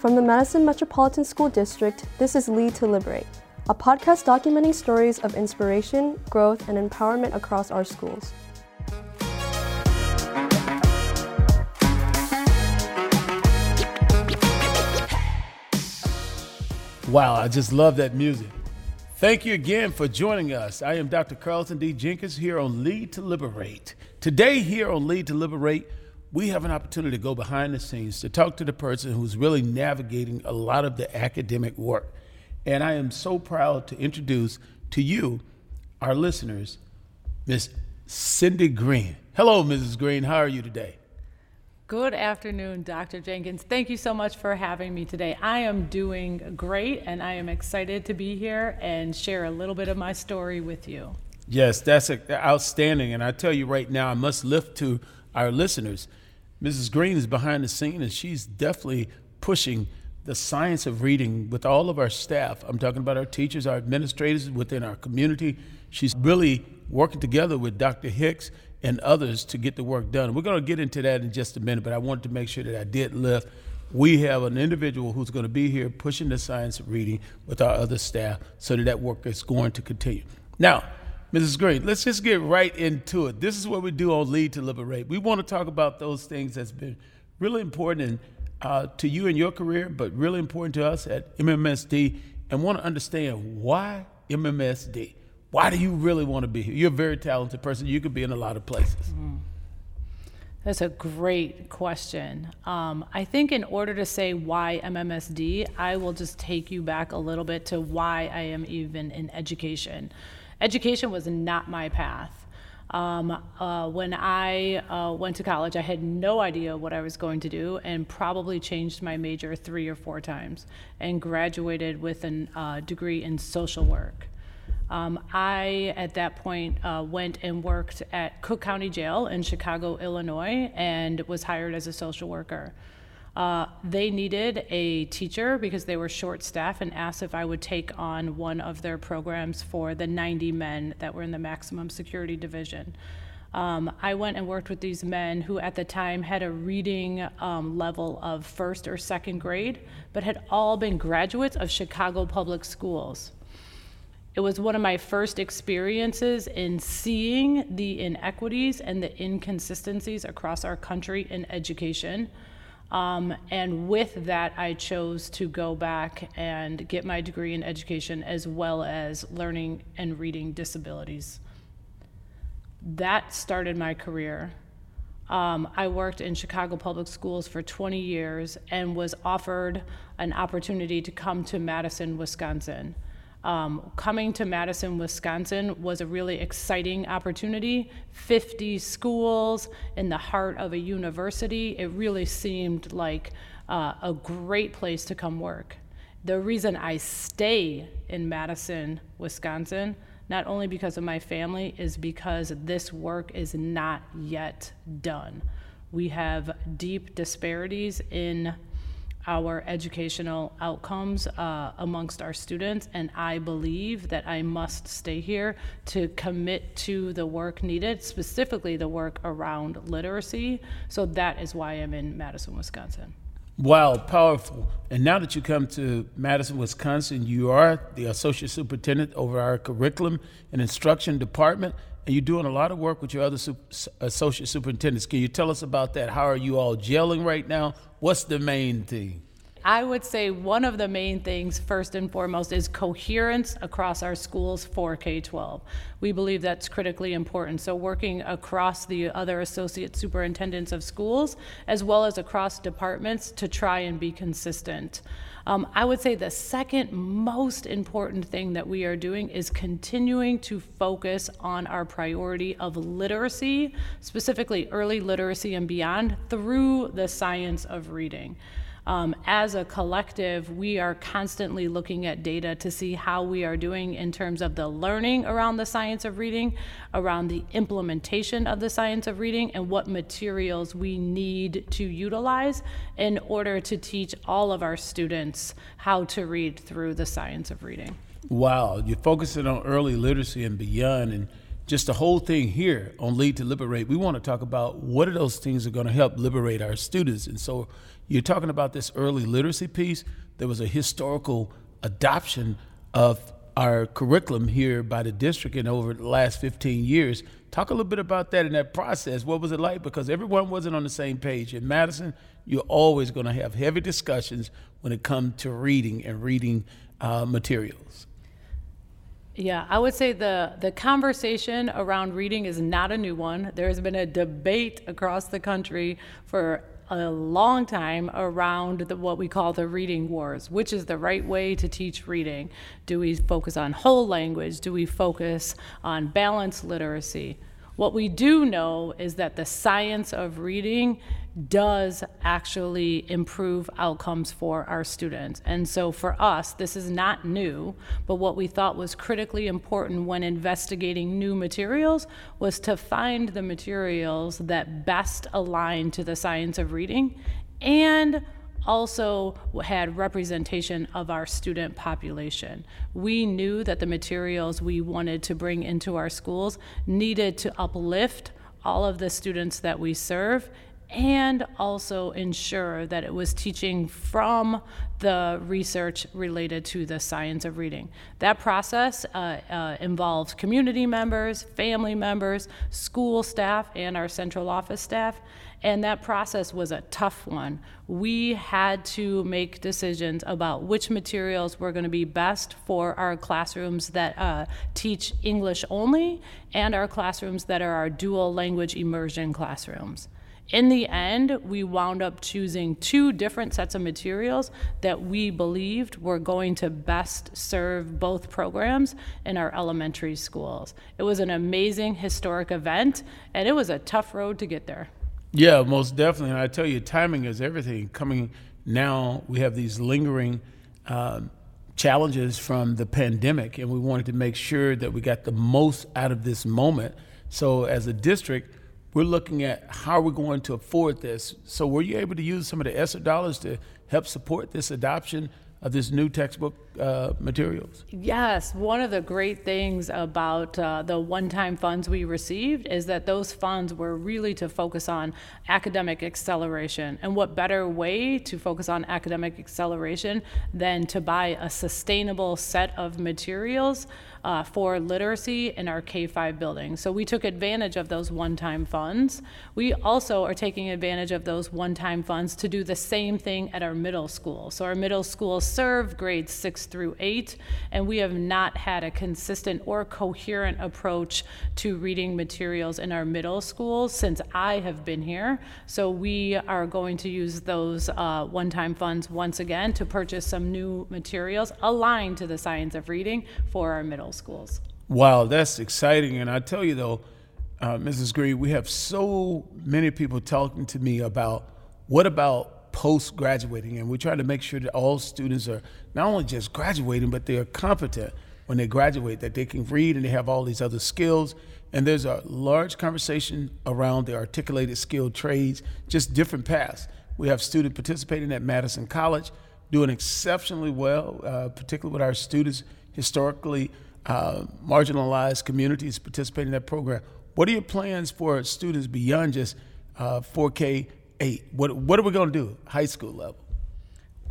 From the Madison Metropolitan School District, this is Lead to Liberate, a podcast documenting stories of inspiration, growth, and empowerment across our schools. Wow, I just love that music. Thank you again for joining us. I am Dr. Carlton D. Jenkins here on Lead to Liberate. Today, here on Lead to Liberate, we have an opportunity to go behind the scenes to talk to the person who's really navigating a lot of the academic work. And I am so proud to introduce to you, our listeners, Miss Cindy Green. Hello, Mrs. Green. How are you today? Good afternoon, Dr. Jenkins. Thank you so much for having me today. I am doing great and I am excited to be here and share a little bit of my story with you. Yes, that's outstanding. And I tell you right now, I must lift to our listeners Mrs. Green is behind the scene and she's definitely pushing the science of reading with all of our staff. I'm talking about our teachers, our administrators within our community. She's really working together with Dr. Hicks and others to get the work done. We're going to get into that in just a minute, but I wanted to make sure that I did lift. We have an individual who's going to be here pushing the science of reading with our other staff so that that work is going to continue. Now, Mrs. Green, let's just get right into it. This is what we do on Lead to Liberate. We want to talk about those things that's been really important and, uh, to you in your career, but really important to us at MMSD, and want to understand why MMSD. Why do you really want to be here? You're a very talented person. You could be in a lot of places. Mm-hmm. That's a great question. Um, I think in order to say why MMSD, I will just take you back a little bit to why I am even in education education was not my path. Um, uh, when I uh, went to college, I had no idea what I was going to do and probably changed my major three or four times and graduated with a uh, degree in social work. Um, I, at that point, uh, went and worked at Cook County Jail in Chicago, Illinois, and was hired as a social worker. Uh, they needed a teacher because they were short staffed and asked if I would take on one of their programs for the 90 men that were in the maximum security division. Um, I went and worked with these men who at the time had a reading um, level of first or second grade, but had all been graduates of Chicago Public Schools. It was one of my first experiences in seeing the inequities and the inconsistencies across our country in education. Um, and with that, I chose to go back and get my degree in education as well as learning and reading disabilities. That started my career. Um, I worked in Chicago Public Schools for 20 years and was offered an opportunity to come to Madison, Wisconsin. Um, coming to Madison, Wisconsin was a really exciting opportunity. 50 schools in the heart of a university. It really seemed like uh, a great place to come work. The reason I stay in Madison, Wisconsin, not only because of my family, is because this work is not yet done. We have deep disparities in our educational outcomes uh, amongst our students, and I believe that I must stay here to commit to the work needed, specifically the work around literacy. So that is why I'm in Madison, Wisconsin. Wow, powerful. And now that you come to Madison, Wisconsin, you are the associate superintendent over our curriculum and instruction department, and you're doing a lot of work with your other associate superintendents. Can you tell us about that? How are you all gelling right now? What's the main thing? I would say one of the main things, first and foremost, is coherence across our schools for K 12. We believe that's critically important. So, working across the other associate superintendents of schools, as well as across departments, to try and be consistent. Um, I would say the second most important thing that we are doing is continuing to focus on our priority of literacy, specifically early literacy and beyond, through the science of reading. Um, as a collective, we are constantly looking at data to see how we are doing in terms of the learning around the science of reading, around the implementation of the science of reading, and what materials we need to utilize in order to teach all of our students how to read through the science of reading. Wow, you're focusing on early literacy and beyond. And just the whole thing here on Lead to Liberate, we want to talk about what are those things that are going to help liberate our students. And so you're talking about this early literacy piece. There was a historical adoption of our curriculum here by the district and over the last 15 years. Talk a little bit about that and that process. What was it like? Because everyone wasn't on the same page. In Madison, you're always going to have heavy discussions when it comes to reading and reading uh, materials. Yeah, I would say the the conversation around reading is not a new one. There has been a debate across the country for a long time around the, what we call the reading wars. Which is the right way to teach reading? Do we focus on whole language? Do we focus on balanced literacy? What we do know is that the science of reading does actually improve outcomes for our students. And so for us, this is not new, but what we thought was critically important when investigating new materials was to find the materials that best align to the science of reading and also had representation of our student population. We knew that the materials we wanted to bring into our schools needed to uplift all of the students that we serve and also ensure that it was teaching from the research related to the science of reading. That process uh, uh, involved community members, family members, school staff, and our central office staff. And that process was a tough one. We had to make decisions about which materials were going to be best for our classrooms that uh, teach English only and our classrooms that are our dual language immersion classrooms. In the end, we wound up choosing two different sets of materials that we believed were going to best serve both programs in our elementary schools. It was an amazing historic event, and it was a tough road to get there. Yeah, most definitely. And I tell you, timing is everything. Coming now, we have these lingering um, challenges from the pandemic, and we wanted to make sure that we got the most out of this moment. So, as a district, we're looking at how we're going to afford this. So, were you able to use some of the ESSER dollars to help support this adoption of this new textbook uh, materials? Yes, one of the great things about uh, the one-time funds we received is that those funds were really to focus on academic acceleration. And what better way to focus on academic acceleration than to buy a sustainable set of materials uh, for literacy in our K-5 building. So we took advantage of those one-time funds. We also are taking advantage of those one-time funds to do the same thing at our middle school. So our middle schools serve grades through eight, and we have not had a consistent or coherent approach to reading materials in our middle schools since I have been here. So we are going to use those uh, one-time funds once again to purchase some new materials aligned to the science of reading for our middle schools. Wow, that's exciting. And I tell you though, uh, Mrs. Green, we have so many people talking to me about what about post graduating, and we're trying to make sure that all students are not only just graduating, but they are competent when they graduate, that they can read and they have all these other skills. And there's a large conversation around the articulated skilled trades, just different paths. We have students participating at Madison College, doing exceptionally well, uh, particularly with our students historically uh, marginalized communities participating in that program. What are your plans for students beyond just uh, 4K 8? What, what are we to do, high school level?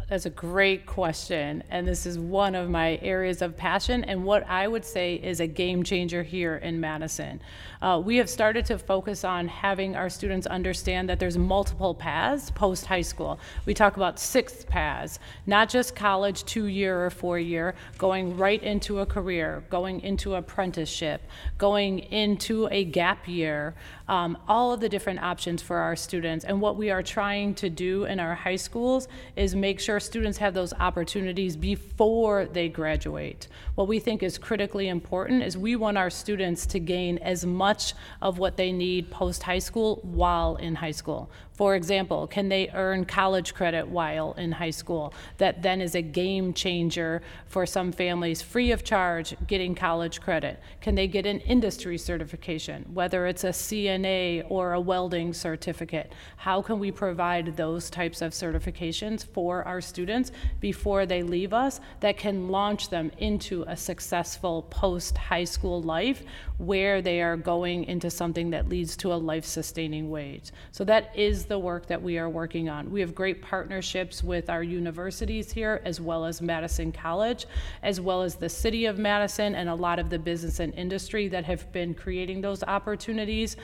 That's a great question. And this is one of my areas of passion and what I would say is a game changer here in Madison. Uh, we have started to focus on having our students understand that there's multiple paths post high school. We talk about six paths, not just college, two year or four year, going right into a career, going into apprenticeship, going into a gap year, um, all of the different options for our students. And what we are trying to do in our high schools is make sure students have those opportunities before they graduate. What we think is critically important is we want our students to gain as much of what they need post high school while in high school. For example, can they earn college credit while in high school? That then is a game changer for some families, free of charge, getting college credit. Can they get an industry certification, whether it's a CNA or a welding certificate? How can we provide those types of certifications for our students before they leave us that can launch them into a successful post high school life where they are going into something that leads to a life sustaining wage. So that is the work that we are working on. We have great partnerships with our universities here, as well as Madison College, as well as the city of Madison, and a lot of the business and industry that have been creating those opportunities.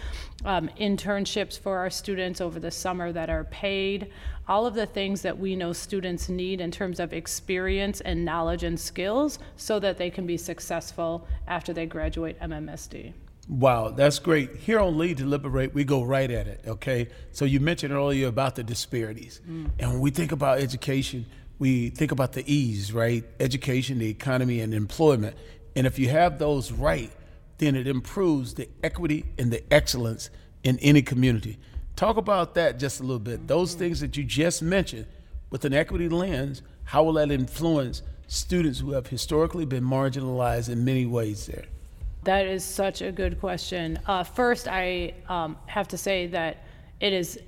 Um, internships for our students over the summer that are paid all of the things that we know students need in terms of experience and knowledge and skills so that they can be successful after they graduate MMSD. Wow, that's great. Here on Lead to Liberate, we go right at it, okay? So you mentioned earlier about the disparities. Mm. And when we think about education, we think about the E's, right? Education, the economy, and employment. And if you have those right, then it improves the equity and the excellence in any community. Talk about that just a little bit. Those things that you just mentioned with an equity lens, how will that influence students who have historically been marginalized in many ways there? That is such a good question. Uh, first, I um, have to say that it is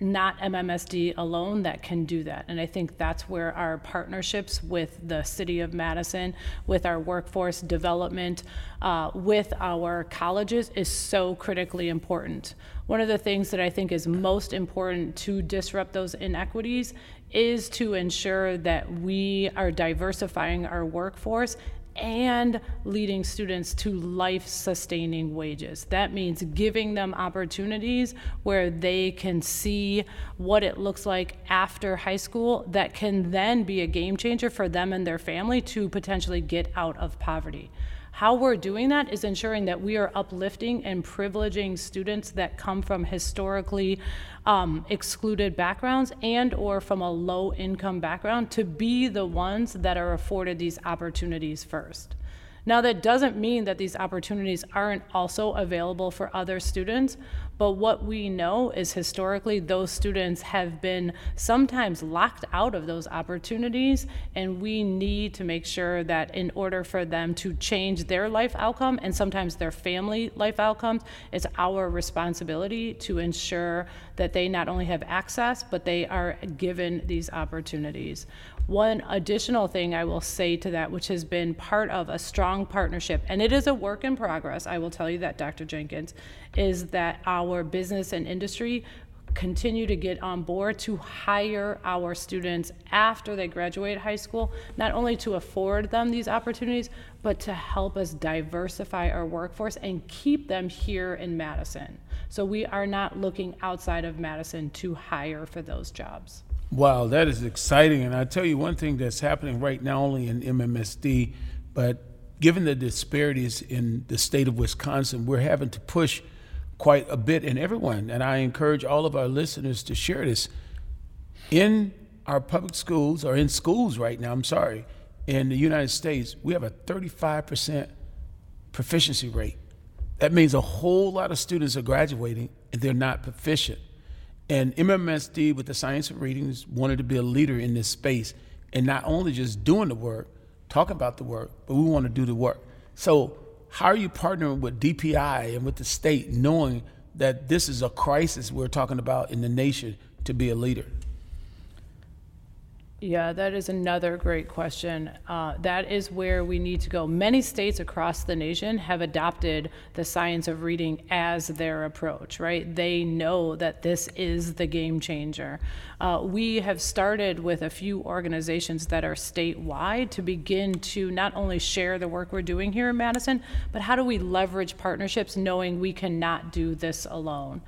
not MMSD alone that can do that. And I think that's where our partnerships with the City of Madison, with our workforce development, uh, with our colleges is so critically important. One of the things that I think is most important to disrupt those inequities is to ensure that we are diversifying our workforce and leading students to life sustaining wages. That means giving them opportunities where they can see what it looks like after high school that can then be a game changer for them and their family to potentially get out of poverty. How we're doing that is ensuring that we are uplifting and privileging students that come from historically um, excluded backgrounds and or from a low income background to be the ones that are afforded these opportunities first. Now, that doesn't mean that these opportunities aren't also available for other students, but what we know is historically those students have been sometimes locked out of those opportunities, and we need to make sure that in order for them to change their life outcome and sometimes their family life outcomes, it's our responsibility to ensure that they not only have access, but they are given these opportunities. One additional thing I will say to that, which has been part of a strong partnership, and it is a work in progress, I will tell you that, Dr. Jenkins, is that our business and industry continue to get on board to hire our students after they graduate high school, not only to afford them these opportunities, but to help us diversify our workforce and keep them here in Madison. So we are not looking outside of Madison to hire for those jobs. Wow, that is exciting. And I tell you one thing that's happening right now only in MMSD, but given the disparities in the state of Wisconsin, we're having to push quite a bit in everyone. And I encourage all of our listeners to share this. In our public schools, or in schools right now, I'm sorry, in the United States, we have a 35% proficiency rate. That means a whole lot of students are graduating and they're not proficient. And MMSD, with the science of readings, wanted to be a leader in this space and not only just doing the work, talking about the work, but we want to do the work. So, how are you partnering with DPI and with the state, knowing that this is a crisis we're talking about in the nation to be a leader? Yeah, that is another great question. Uh, that is where we need to go. Many states across the nation have adopted the science of reading as their approach, right? They know that this is the game changer. Uh, we have started with a few organizations that are statewide to begin to not only share the work we're doing here in Madison, but how do we leverage partnerships knowing we cannot do this alone?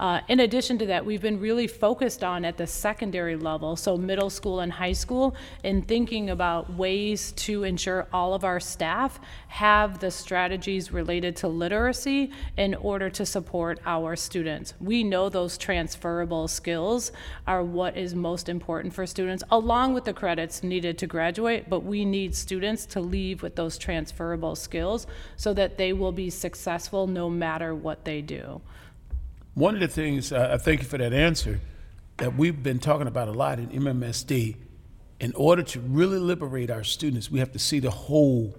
Uh, in addition to that, we've been really focused on at the secondary level, so middle school and high school, in thinking about ways to ensure all of our staff have the strategies related to literacy in order to support our students. We know those transferable skills are what is most important for students, along with the credits needed to graduate, but we need students to leave with those transferable skills so that they will be successful no matter what they do. One of the things, uh, I thank you for that answer, that we've been talking about a lot in MMSD, in order to really liberate our students, we have to see the whole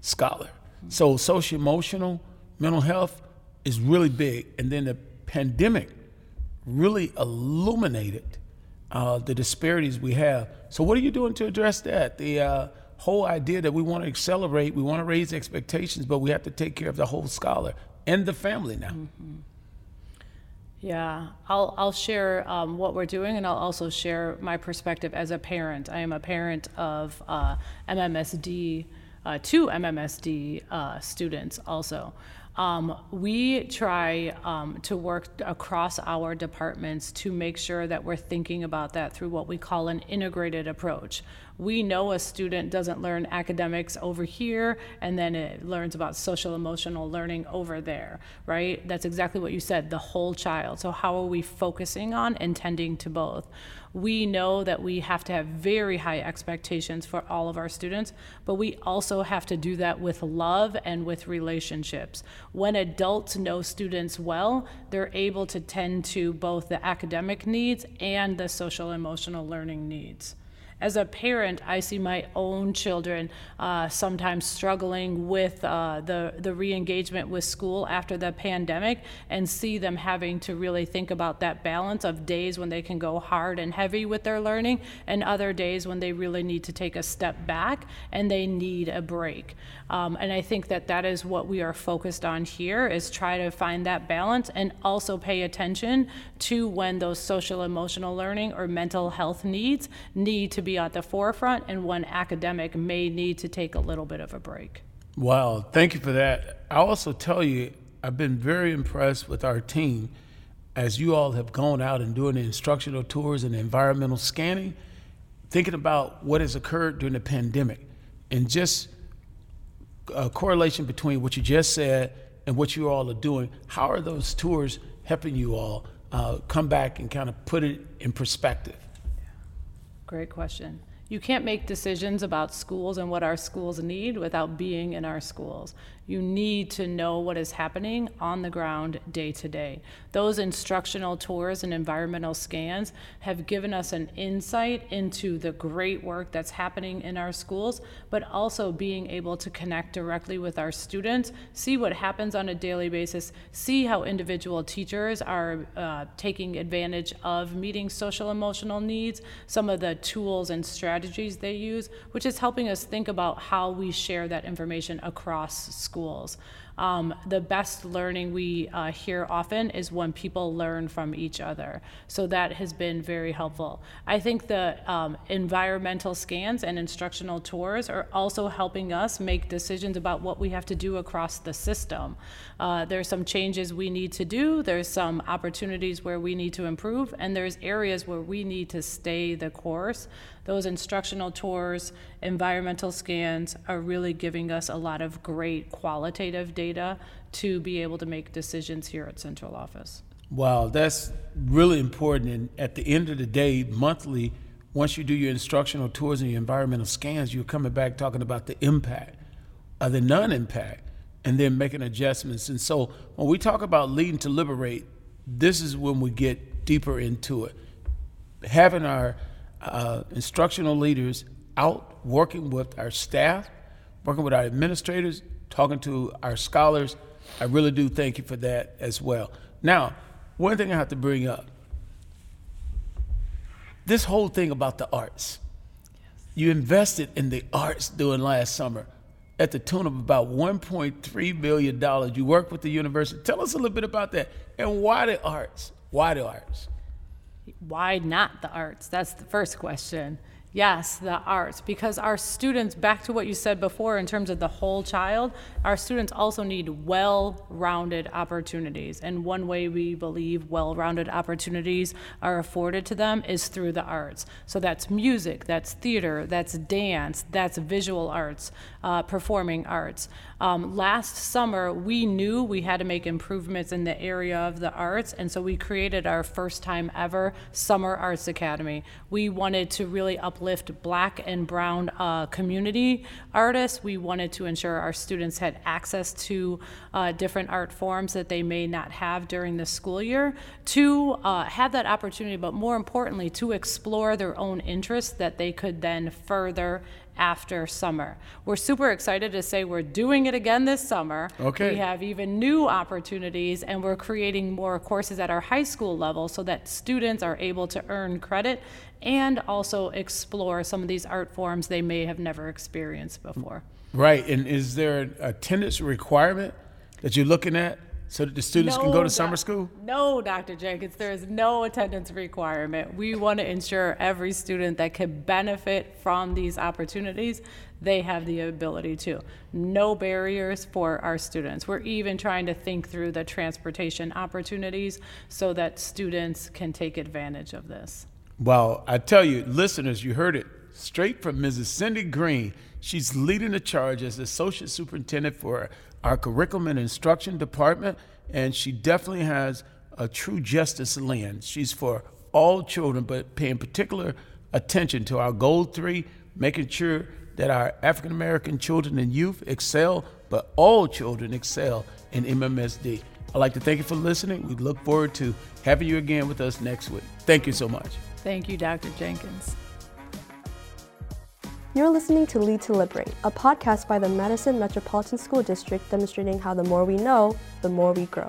scholar. So, social emotional, mental health is really big. And then the pandemic really illuminated uh, the disparities we have. So, what are you doing to address that? The uh, whole idea that we want to accelerate, we want to raise expectations, but we have to take care of the whole scholar and the family now. Mm-hmm. Yeah, I'll, I'll share um, what we're doing and I'll also share my perspective as a parent. I am a parent of uh, MMSD, uh, two MMSD uh, students also. Um, we try um, to work across our departments to make sure that we're thinking about that through what we call an integrated approach. We know a student doesn't learn academics over here and then it learns about social emotional learning over there, right? That's exactly what you said, the whole child. So, how are we focusing on and tending to both? we know that we have to have very high expectations for all of our students, but we also have to do that with love and with relationships. When adults know students well, they're able to tend to both the academic needs and the social emotional learning needs as a parent, I see my own children uh, sometimes struggling with uh, the the re-engagement with school after the pandemic, and see them having to really think about that balance of days when they can go hard and heavy with their learning, and other days when they really need to take a step back and they need a break. Um, and I think that that is what we are focused on here: is try to find that balance and also pay attention to when those social emotional learning or mental health needs need to be at the forefront and one academic may need to take a little bit of a break. Wow, thank you for that. I also tell you, I've been very impressed with our team as you all have gone out and doing the instructional tours and environmental scanning, thinking about what has occurred during the pandemic and just a correlation between what you just said and what you all are doing. How are those tours helping you all uh, come back and kind of put it in perspective? Great question. You can't make decisions about schools and what our schools need without being in our schools. You need to know what is happening on the ground day to day. Those instructional tours and environmental scans have given us an insight into the great work that's happening in our schools, but also being able to connect directly with our students, see what happens on a daily basis, see how individual teachers are uh, taking advantage of meeting social emotional needs, some of the tools and strategies they use, which is helping us think about how we share that information across schools. Um, the best learning we uh, hear often is when people learn from each other. So that has been very helpful. I think the um, environmental scans and instructional tours are also helping us make decisions about what we have to do across the system. Uh, there's some changes we need to do, there's some opportunities where we need to improve, and there's areas where we need to stay the course those instructional tours, environmental scans are really giving us a lot of great qualitative data to be able to make decisions here at central office. Wow, that's really important. And at the end of the day, monthly, once you do your instructional tours and your environmental scans, you're coming back talking about the impact or the non impact and then making adjustments. And so when we talk about leading to liberate, this is when we get deeper into it. Having our uh, instructional leaders out working with our staff, working with our administrators, talking to our scholars. I really do thank you for that as well. Now, one thing I have to bring up this whole thing about the arts. Yes. You invested in the arts during last summer at the tune of about $1.3 billion. You worked with the university. Tell us a little bit about that. And why the arts? Why the arts? why not the arts? That's the first question. Yes, the arts, because our students, back to what you said before in terms of the whole child, our students also need well rounded opportunities. And one way we believe well rounded opportunities are afforded to them is through the arts. So that's music, that's theater, that's dance, that's visual arts, uh, performing arts. Um, last summer, we knew we had to make improvements in the area of the arts, and so we created our first time ever Summer Arts Academy. We wanted to really uplift black and brown uh, community artists. We wanted to ensure our students had access to uh, different art forms that they may not have during the school year, to uh, have that opportunity, but more importantly, to explore their own interests that they could then further after summer. We're super excited to say we're doing it again this summer. Okay. We have even new opportunities, and we're creating more courses at our high school level so that students are able to earn credit and also explore some of these art forms they may have never experienced before. Right. And is there an attendance requirement that you're looking at so that the students can go to summer school? No, Dr. Jenkins, there is no attendance requirement. We want to ensure every student that can benefit from these opportunities, they have the ability to. No barriers for our students. We're even trying to think through the transportation opportunities so that students can take advantage of this. Well, I tell you, listeners, you heard it straight from Mrs. Cindy Green. She's leading the charge as Associate Superintendent for our Curriculum and Instruction Department, and she definitely has a true justice lens. She's for all children, but paying particular attention to our goal three, making sure that our African American children and youth excel, but all children excel in MMSD. I'd like to thank you for listening. We look forward to having you again with us next week. Thank you so much. Thank you, Dr. Jenkins. You're listening to Lead to Liberate, a podcast by the Madison Metropolitan School District demonstrating how the more we know, the more we grow.